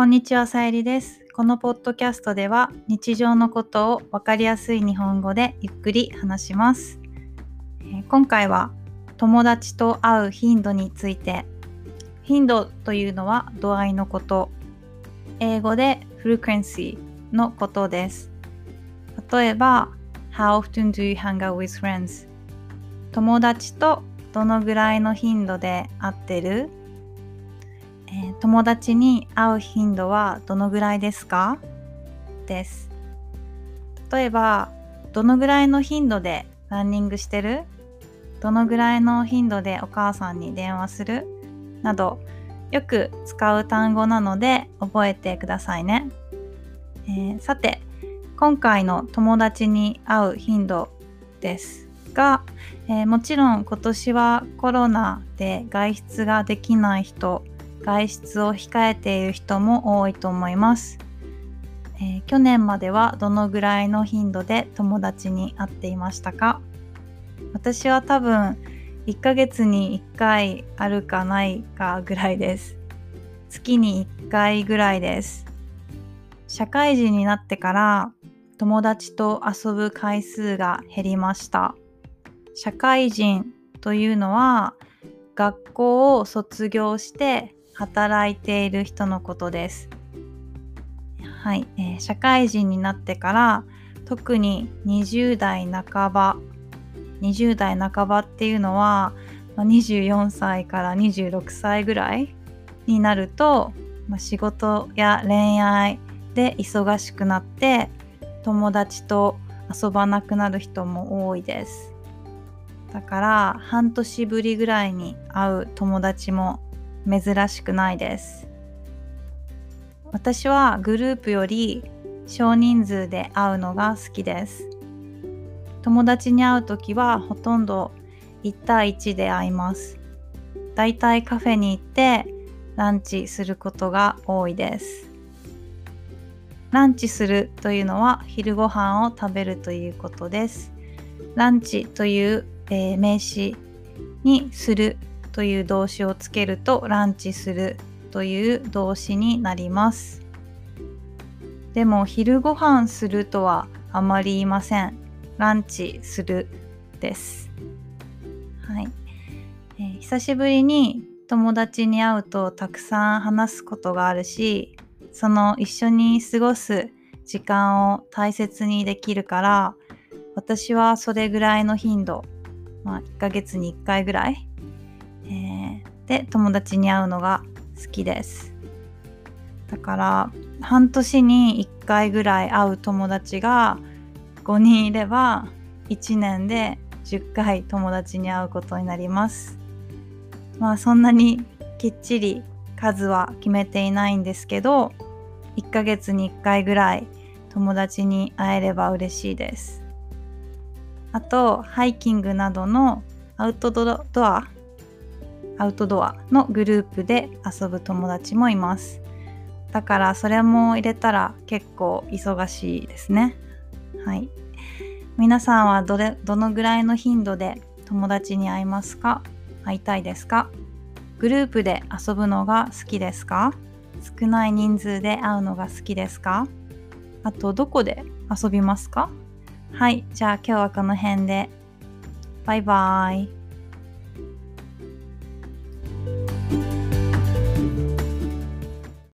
こんにちは、さゆりです。このポッドキャストでは日常のことをわかりやすい日本語でゆっくり話します。え今回は友達と会う頻度について、頻度というのは度合いのこと、英語で frequency のことです。例えば、How often do you hang out with friends? 友達とどのぐらいの頻度で会ってる？えー友達に会う頻度はどのぐらいですか？です。例えば、どのぐらいの頻度でランニングしてる？どのぐらいの頻度でお母さんに電話する？など、よく使う単語なので覚えてくださいね。えーさて、今回の友達に会う頻度ですが、えーもちろん今年はコロナで外出ができない人、外出を控えている人も多いと思います、えー去年まではどのぐらいの頻度で友達に会っていましたか？私は多分1ヶ月に1回あるかないかぐらいです。月に1回ぐらいです。社会人になってから友達と遊ぶ回数が減りました。社会人というのは学校を卒業して働いている人のことです。はい、えー社会人になってから特に20代半ば20代半ばっていうのは24歳から26歳ぐらいになると、まあ仕事や恋愛で忙しくなって友達と遊ばなくなる人も多いです。だから半年ぶりぐらいに会う友達も珍しくないです。私はグループより少人数で会うのが好きです。友達に会うときはほとんど1対1で会います。だいたいカフェに行ってランチすることが多いです。ランチするというのは昼ご飯を食べるということです。ランチという、えー名詞にするという動詞をつけるとランチするという動詞になります。でも昼ご飯するとはあまり言いません。ランチするです。はい、えー久しぶりに友達に会うとたくさん話すことがあるし、その一緒に過ごす時間を大切にできるから、私はそれぐらいの頻度、まあ1ヶ月に1回ぐらい、で友達に会うのが好きです。だから半年に1回ぐらい会う友達が5人いれば1年で10回友達に会うことになります。まあそんなにきっちり数は決めていないんですけど1ヶ月に1回ぐらい友達に会えれば嬉しいです。あとハイキングなどのアウトドアアウトドアのグループで遊ぶ友達もいます。だからそれも入れたら結構忙しいですね。はい。皆さんはどれどのぐらいの頻度で友達に会いますか？会いたいですか？グループで遊ぶのが好きですか？少ない人数で会うのが好きですか？あとどこで遊びますか？はい。じゃあ今日はこの辺で。バイバイ。